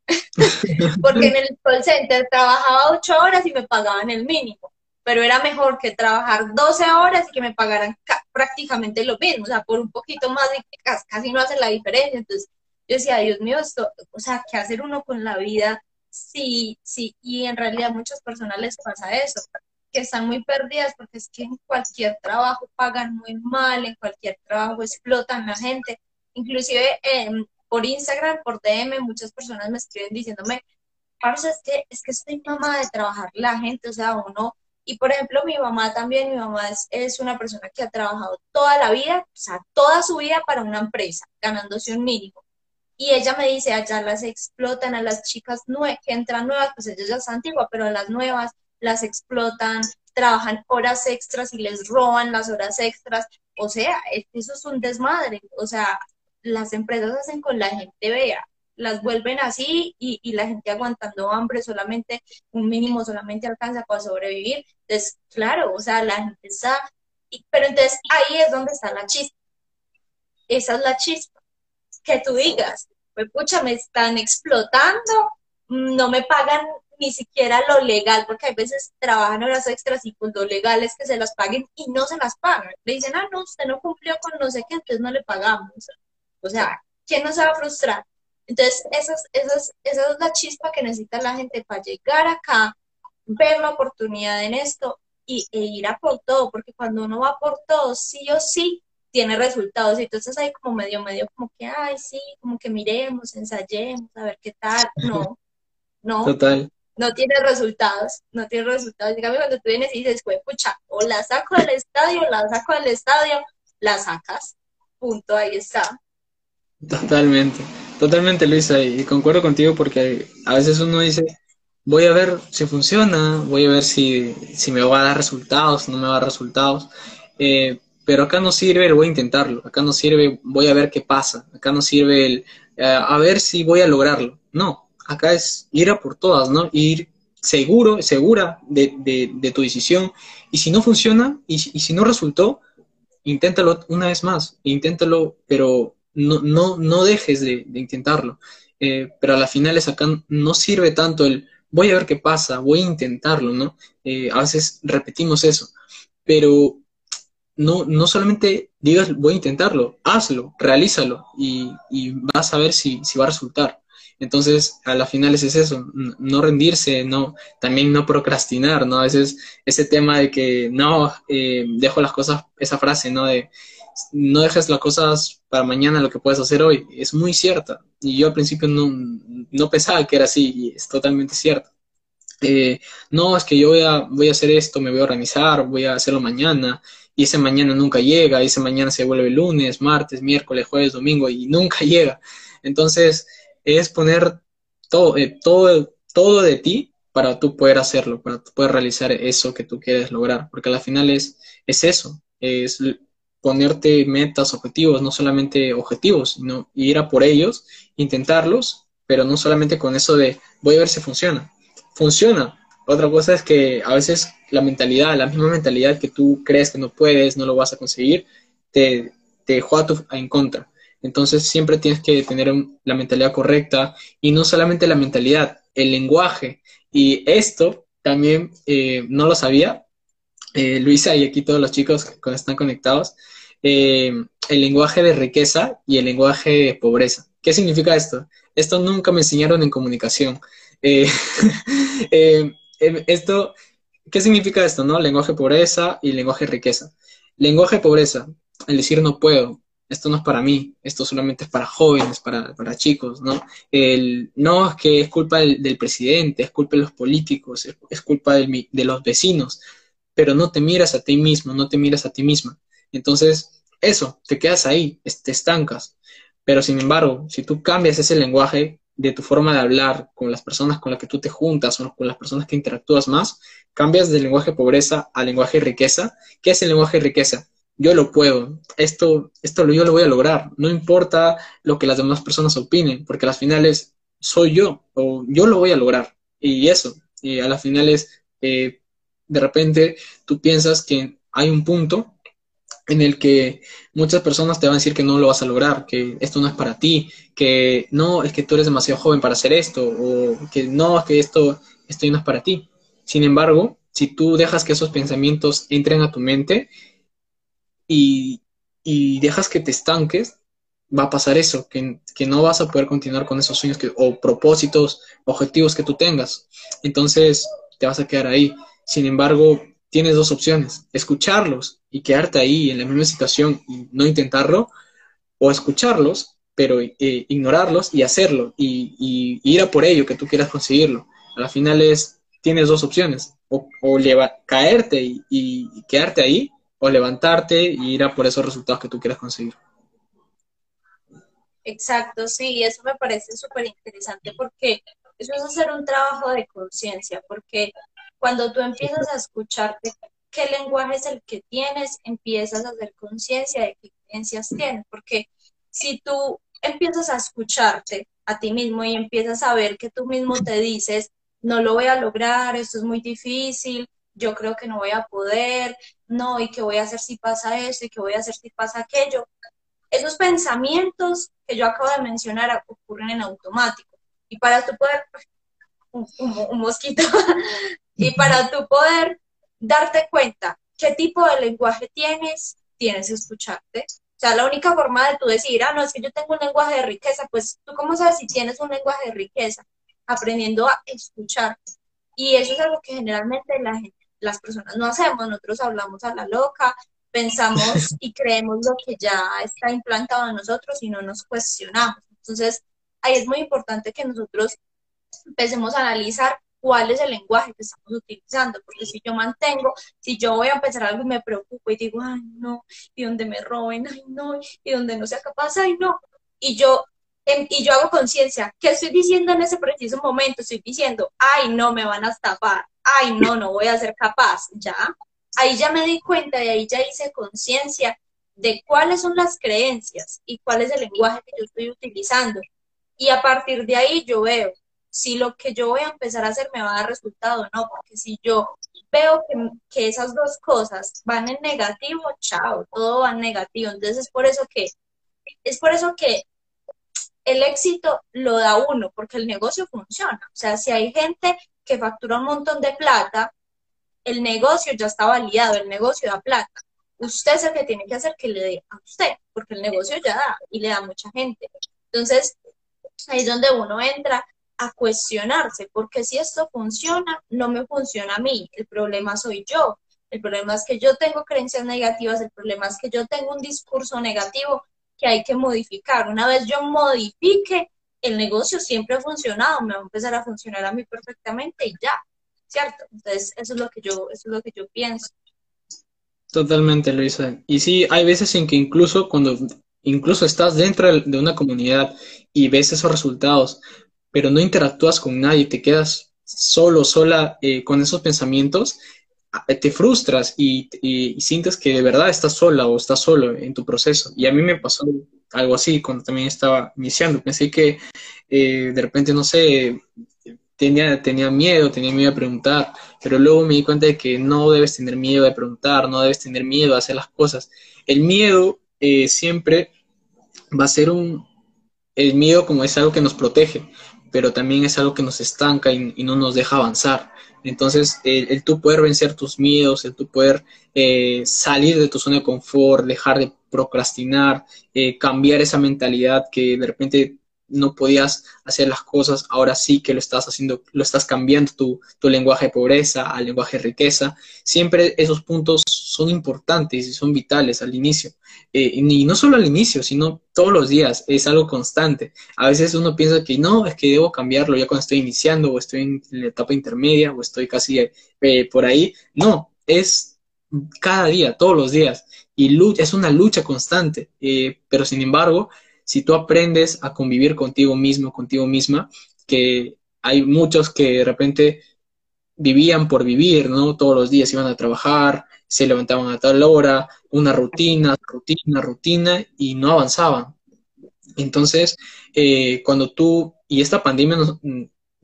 Porque en el call center trabajaba ocho horas y me pagaban el mínimo, pero era mejor que trabajar 12 horas y que me pagaran prácticamente lo mismo, o sea, por un poquito más, casi no hace la diferencia. Entonces, yo decía, Dios mío, esto, o sea, ¿qué hacer uno con la vida? Sí, sí, y en realidad a muchas personas les pasa eso que están muy perdidas porque es que en cualquier trabajo pagan muy mal, en cualquier trabajo explotan la gente. Inclusive em, por Instagram, por DM, muchas personas me escriben diciéndome, parce, es que, es que estoy mamá de trabajar la gente, o sea, uno, y por ejemplo mi mamá también, mi mamá es una persona que ha trabajado toda la vida, o sea, toda su vida para una empresa, ganándose un mínimo. Y ella me dice, allá las explotan a las chicas que entran nuevas, pues ella ya es antigua, pero a las nuevas las explotan, trabajan horas extras y les roban las horas extras. O sea, eso es un desmadre. O sea, las empresas hacen con la gente, vea, las vuelven así y, la gente aguantando hambre solamente, un mínimo solamente alcanza para sobrevivir. Entonces, claro, o sea, la gente está... pero entonces ahí es donde está la chispa. Esa es la chispa. Que tú digas, pues pucha, me están explotando, no me pagan ni siquiera lo legal, porque hay veces trabajan horas extras y pues lo legal es que se las paguen y no se las pagan. Le dicen, ah, no, usted no cumplió con no sé qué, entonces no le pagamos. O sea, ¿quién no se va a frustrar? Entonces, esa es, esa es la chispa que necesita la gente para llegar acá, ver la oportunidad en esto y, e ir a por todo, porque cuando uno va por todo, sí o sí, tiene resultados. Y entonces hay como medio, medio, como que, ay, sí, como que miremos, ensayemos, a ver qué tal. No, no. Total no tiene resultados, no tiene resultados. Dígame cuando tú vienes y dices, pues, pucha, o la saco del estadio, la saco del estadio, la sacas. Punto, ahí está. Totalmente, totalmente, Luisa, y concuerdo contigo porque a veces uno dice, voy a ver si funciona, voy a ver si, si me va a dar resultados, no me va a dar resultados. Eh, pero acá no sirve el voy a intentarlo, acá no sirve voy a ver qué pasa, acá no sirve el eh, a ver si voy a lograrlo. No, acá es ir a por todas, ¿no? Ir seguro, segura de, tu decisión. Y si no funciona, y, si no resultó, inténtalo una vez más, inténtalo, pero no, no, no dejes de, intentarlo. Eh, pero a la final es acá no sirve tanto el voy a ver qué pasa, voy a intentarlo, ¿no? Eh, a veces repetimos eso, pero no, no solamente digas voy a intentarlo, hazlo, realízalo y, y vas a ver si, si va a resultar. Entonces, a la final es eso, no rendirse, no, también no procrastinar, ¿no? A veces ese tema de que no, eh, dejo las cosas, esa frase, ¿no? De no dejes las cosas para mañana lo que puedes hacer hoy, es muy cierta. Y yo al principio no, no pensaba que era así, y es totalmente cierto. Eh, no, es que yo voy a, voy a hacer esto, me voy a organizar, voy a hacerlo mañana, y ese mañana nunca llega, y ese mañana se vuelve lunes, martes, miércoles, jueves, domingo, y nunca llega. Entonces, es poner todo, eh, todo, todo de ti para tú poder hacerlo, para tú poder realizar eso que tú quieres lograr, porque al final es, es eso, es ponerte metas, objetivos, no solamente objetivos, sino ir a por ellos, intentarlos, pero no solamente con eso de voy a ver si funciona. Funciona. Otra cosa es que a veces la mentalidad, la misma mentalidad que tú crees que no puedes, no lo vas a conseguir, te, te juega en contra. Entonces siempre tienes que tener la mentalidad correcta y no solamente la mentalidad, el lenguaje. Y esto también eh, no lo sabía, eh, Luisa y aquí todos los chicos que están conectados, eh, el lenguaje de riqueza y el lenguaje de pobreza. ¿Qué significa esto? Esto nunca me enseñaron en comunicación. esto, ¿Qué significa esto? No? Lenguaje pobreza y lenguaje riqueza. Lenguaje pobreza, el decir no puedo, esto no es para mí, esto solamente es para jóvenes, para, para chicos, ¿no? El, no es que es culpa del, presidente, es culpa de los políticos, es, culpa de, de los vecinos, pero no te miras a ti mismo, no te miras a ti misma. Entonces, eso, te quedas ahí, te estancas. Pero sin embargo, si tú cambias ese lenguaje de tu forma de hablar con las personas con las que tú te juntas o con las personas que interactúas más, cambias del lenguaje pobreza al lenguaje riqueza. ¿Qué es el lenguaje riqueza? Yo lo puedo, esto, esto yo lo voy a lograr, no importa lo que las demás personas opinen, porque a las finales soy yo o yo lo voy a lograr. Y eso, y a las finales, eh, de repente tú piensas que hay un punto en el que muchas personas te van a decir que no lo vas a lograr, que esto no es para ti, que no, es que tú eres demasiado joven para hacer esto, o que no, es que esto, esto no es para ti. Sin embargo, si tú dejas que esos pensamientos entren a tu mente y, dejas que te estanques, va a pasar eso, que, que, no vas a poder continuar con esos sueños que, o propósitos, objetivos que tú tengas. Entonces, te vas a quedar ahí. Sin embargo, tienes dos opciones, escucharlos y quedarte ahí en la misma situación y no intentarlo, o escucharlos, pero eh, ignorarlos y hacerlo, y, ir a por ello que tú quieras conseguirlo. A la final es, tienes dos opciones, o, caerte y, quedarte ahí, o levantarte y ir a por esos resultados que tú quieras conseguir. Exacto, sí, eso me parece súper interesante porque eso es hacer un trabajo de conciencia, porque cuando tú empiezas a escucharte qué lenguaje es el que tienes, empiezas a hacer conciencia de qué creencias tienes, porque si tú empiezas a escucharte a ti mismo y empiezas a ver que tú mismo te dices, no lo voy a lograr, esto es muy difícil, yo creo que no voy a poder, no, y qué voy a hacer si pasa esto, y qué voy a hacer si pasa aquello. Esos pensamientos que yo acabo de mencionar ocurren en automático. Y para tu poder, un mosquito, y para tu poder darte cuenta qué tipo de lenguaje tienes, tienes que escucharte. O sea, la única forma de tú decir, ah, no, es que yo tengo un lenguaje de riqueza, pues tú cómo sabes si tienes un lenguaje de riqueza, aprendiendo a escuchar. Y eso es algo que generalmente la las personas no hacemos, nosotros hablamos a la loca, pensamos y creemos lo que ya está implantado en nosotros y no nos cuestionamos. Entonces, ahí es muy importante que nosotros empecemos a analizar cuál es el lenguaje que estamos utilizando, porque si yo mantengo, si yo voy a empezar algo y me preocupo y digo, ay, no, y donde me roben, ay, no, y donde no sea capaz, ay, no, y yo, em, y yo hago conciencia, ¿qué estoy diciendo en ese preciso momento? Estoy diciendo, ay, no, me van a estafar, ay, no, no voy a ser capaz, ya, ahí ya me di cuenta y ahí ya hice conciencia de cuáles son las creencias y cuál es el lenguaje que yo estoy utilizando. Y a partir de ahí yo veo, si lo que yo voy a empezar a hacer me va a dar resultado o no, porque si yo veo que, esas dos cosas van en negativo, chao, todo va en negativo. Entonces es por eso que, es por eso que el éxito lo da uno, porque el negocio funciona. O sea, si hay gente que factura un montón de plata, el negocio ya está validado, el negocio da plata. Usted es el que tiene que hacer que le dé a usted, porque el negocio ya da y le da mucha gente. Entonces, ahí es donde uno entra a cuestionarse, porque si esto funciona, no me funciona a mí, el problema soy yo, el problema es que yo tengo creencias negativas, el problema es que yo tengo un discurso negativo que hay que modificar. Una vez yo modifique, el negocio siempre ha funcionado, me va a empezar a funcionar a mí perfectamente y ya, ¿cierto? Entonces, eso es lo que yo, eso es lo que yo pienso. Totalmente, Luisa. Y sí, hay veces en que incluso cuando incluso estás dentro de una comunidad y ves esos resultados, pero no interactúas con nadie, te quedas solo, sola eh, con esos pensamientos, te frustras y, sientes que de verdad estás sola o estás solo en tu proceso. Y a mí me pasó algo así cuando también estaba iniciando. Pensé que eh, de repente, no sé, tenía, tenía miedo, tenía miedo de preguntar, pero luego me di cuenta de que no debes tener miedo de preguntar, no debes tener miedo de hacer las cosas. El miedo eh, siempre va a ser un... El miedo como es algo que nos protege, pero también es algo que nos estanca y, no nos deja avanzar. Entonces, el, tú poder vencer tus miedos, el tú poder eh, salir de tu zona de confort, dejar de procrastinar, eh, cambiar esa mentalidad que de repente no podías hacer las cosas, ahora sí que lo estás haciendo, lo estás cambiando tu, tu lenguaje de pobreza al lenguaje de riqueza. Siempre esos puntos son importantes y son vitales al inicio. Eh, y no solo al inicio, sino todos los días, es algo constante. A veces uno piensa que no, es que debo cambiarlo ya cuando estoy iniciando o estoy en la etapa intermedia o estoy casi eh, por ahí. No, es cada día, todos los días. Y lucha, es una lucha constante. Eh, pero sin embargo, si tú aprendes a convivir contigo mismo, contigo misma, que hay muchos que de repente vivían por vivir, ¿no? Todos los días iban a trabajar, se levantaban a tal hora, una rutina, rutina, rutina, y no avanzaban. Entonces, eh, cuando tú, y esta pandemia nos,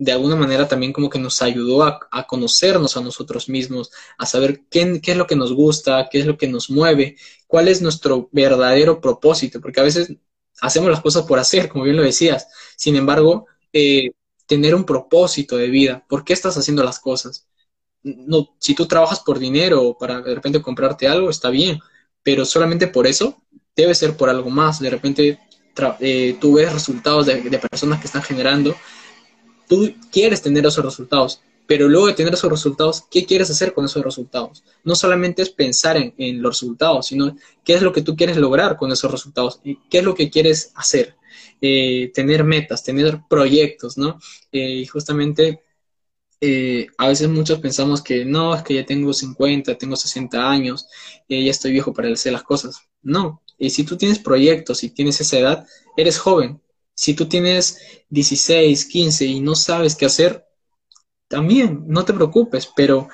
de alguna manera también como que nos ayudó a, conocernos a nosotros mismos, a saber qué, qué, es lo que nos gusta, qué es lo que nos mueve, cuál es nuestro verdadero propósito, porque a veces hacemos las cosas por hacer, como bien lo decías. Sin embargo, eh, tener un propósito de vida. ¿Por qué estás haciendo las cosas? No, si tú trabajas por dinero o para de repente comprarte algo, está bien, pero solamente por eso debe ser por algo más. De repente eh, tú ves resultados de, de personas que están generando, tú quieres tener esos resultados pero luego de tener esos resultados, ¿qué quieres hacer con esos resultados? No solamente es pensar en, los resultados, sino qué es lo que tú quieres lograr con esos resultados qué es lo que quieres hacer. Eh, tener metas, tener proyectos, ¿no? Eh, y justamente eh, a veces muchos pensamos que no, es que ya tengo 50, tengo 60 años, ya estoy viejo para hacer las cosas. No, y si tú tienes proyectos y tienes esa edad, eres joven. Si tú tienes 16, 15 y no sabes qué hacer, también, no te preocupes, pero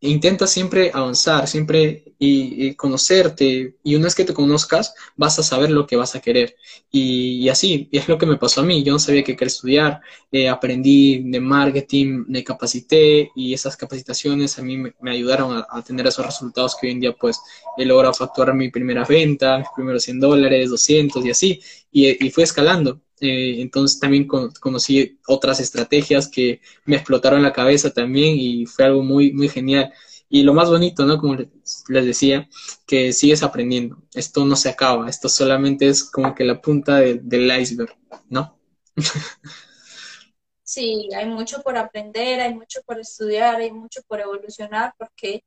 intenta siempre avanzar, siempre y, conocerte. Y una vez que te conozcas, vas a saber lo que vas a querer. Y, así, y es lo que me pasó a mí. Yo no sabía qué quería estudiar. Eh, aprendí de marketing, me capacité y esas capacitaciones a mí me, ayudaron a, tener esos resultados que hoy en día pues he logrado facturar mi primera venta, mis primeros 100 dólares, 200 y así. Y, y fue escalando. Eh, entonces también conocí otras estrategias que me explotaron la cabeza también y fue algo muy, muy genial. Y lo más bonito, ¿no? Como les decía, que sigues aprendiendo. Esto no se acaba, esto solamente es como que la punta del iceberg, ¿no? Sí, hay mucho por aprender, hay mucho por estudiar, hay mucho por evolucionar, porque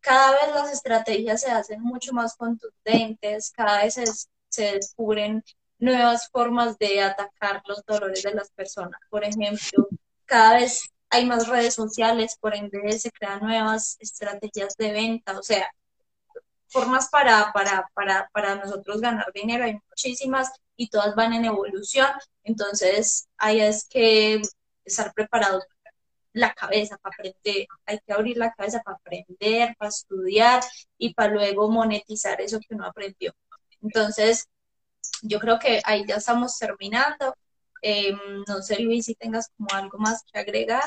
cada vez las estrategias se hacen mucho más contundentes, cada vez se, se descubren nuevas formas de atacar los dolores de las personas. Por ejemplo, cada vez hay más redes sociales, por ende se crean nuevas estrategias de venta, o sea, formas para, para, para, para nosotros ganar dinero, hay muchísimas y todas van en evolución, entonces es que estar preparados la cabeza para aprender, hay que abrir la cabeza para aprender, para estudiar y para luego monetizar eso que uno aprendió. Entonces, yo creo que ahí ya estamos terminando. Em, no sé, Luis, si tengas como algo más que agregar.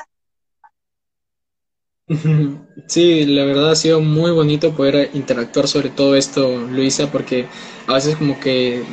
Sí, la verdad ha sido muy bonito poder interactuar sobre todo esto, Luisa, porque a veces como que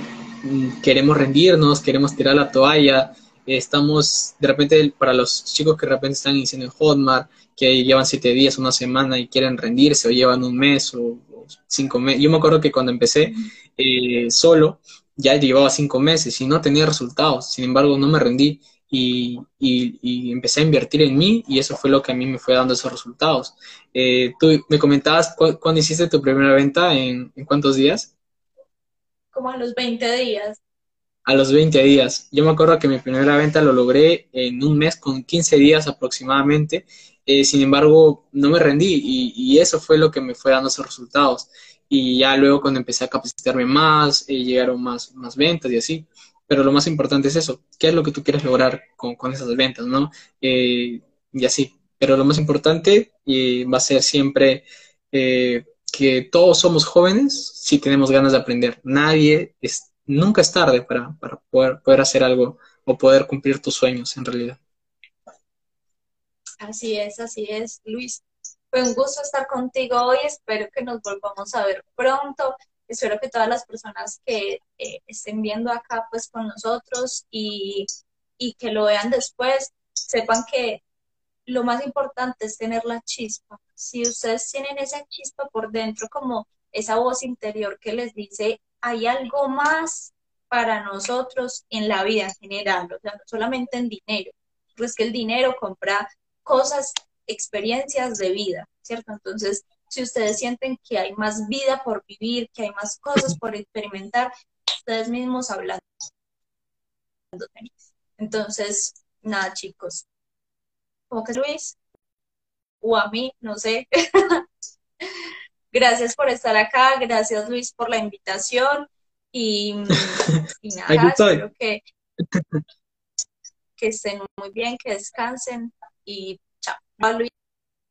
mm, queremos rendirnos, queremos tirar la toalla, estamos de repente para los chicos que de repente están iniciando en Hotmart, que llevan siete días, una semana y quieren rendirse o llevan un mes o, cinco meses. Yo me acuerdo que cuando empecé eh, solo, ya llevaba cinco meses y no tenía resultados. Sin embargo, no me rendí y, y, empecé a invertir en mí y eso fue lo que a mí me fue dando esos resultados. Eh, tú me comentabas cuándo hiciste tu primera venta, ¿En, en, cuántos días? Como a los 20 días. A los 20 días. Yo me acuerdo que mi primera venta lo logré en un mes con 15 días aproximadamente. Eh, sin embargo, no me rendí y, eso fue lo que me fue dando esos resultados y ya luego cuando empecé a capacitarme más, eh, llegaron más, más ventas y así. Pero lo más importante es eso, ¿qué es lo que tú quieres lograr con, con esas ventas, no? Eh, y así. Pero lo más importante eh, va a ser siempre que todos somos jóvenes si tenemos ganas de aprender. Nadie es, nunca es tarde para, para poder, poder hacer algo o poder cumplir tus sueños en realidad. Así es, así es, Luis. Fue un gusto estar contigo hoy, espero que nos volvamos a ver pronto. Espero que todas las personas que eh, estén viendo acá pues con nosotros y, y que lo vean después, sepan que lo más importante es tener la chispa. Si ustedes tienen esa chispa por dentro, como esa voz interior que les dice, hay algo más para nosotros en la vida en general, o sea, no solamente en dinero, pues que el dinero compra cosas, experiencias de vida, ¿cierto? Entonces, si ustedes sienten que hay más vida por vivir, que hay más cosas por experimentar, ustedes mismos hablando. Entonces, nada, chicos. ¿Cómo que Luis? O a mí, no sé. gracias por estar acá, gracias Luis por la invitación y, nada, espero que, que estén muy bien, que descansen y chao. Luis,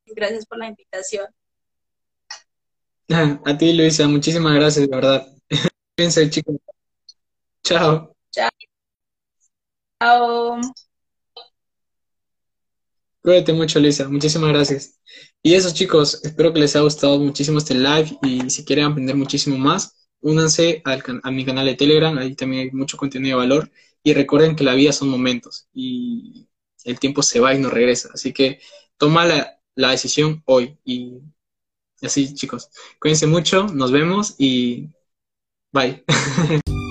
gracias por la invitación. A ti, Luisa, muchísimas gracias, de verdad. Cuídense, chicos. Chao. Chao. Chao. Cuídate mucho, Luisa. Muchísimas gracias. Y eso, chicos, espero que les haya gustado muchísimo este live y si quieren aprender muchísimo más, únanse al a mi canal de Telegram, ahí también hay mucho contenido de valor. Y recuerden que la vida son momentos y el tiempo se va y no regresa. Así que toma la, decisión hoy. Y así, chicos, cuídense mucho, nos vemos y bye.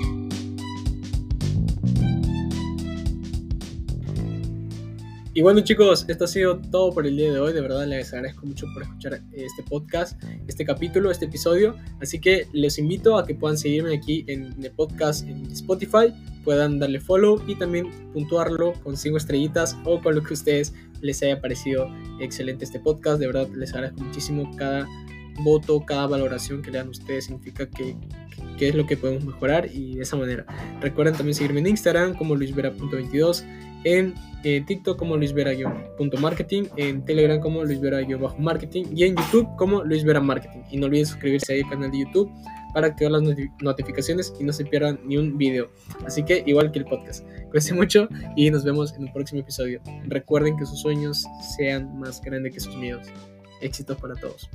Y bueno chicos, esto ha sido todo por el día de hoy. De verdad les agradezco mucho por escuchar este podcast, este capítulo, este episodio. Así que les invito a que puedan seguirme aquí en el podcast en Spotify, puedan darle follow y también puntuarlo con 5 estrellitas o con lo que a ustedes les haya parecido excelente este podcast. De verdad les agradezco muchísimo cada voto, cada valoración que le dan ustedes significa que, que, es lo que podemos mejorar y de esa manera. Recuerden también seguirme en Instagram como luisvera.22 en eh, TikTok como Luis Marketing, en Telegram como Luis Marketing y en YouTube como Luis Vera Marketing. Y no olviden suscribirse ahí al canal de YouTube para activar las notificaciones y no se pierdan ni un video. Así que igual que el podcast. Cuídense mucho y nos vemos en un próximo episodio. Recuerden que sus sueños sean más grandes que sus miedos. Éxitos para todos.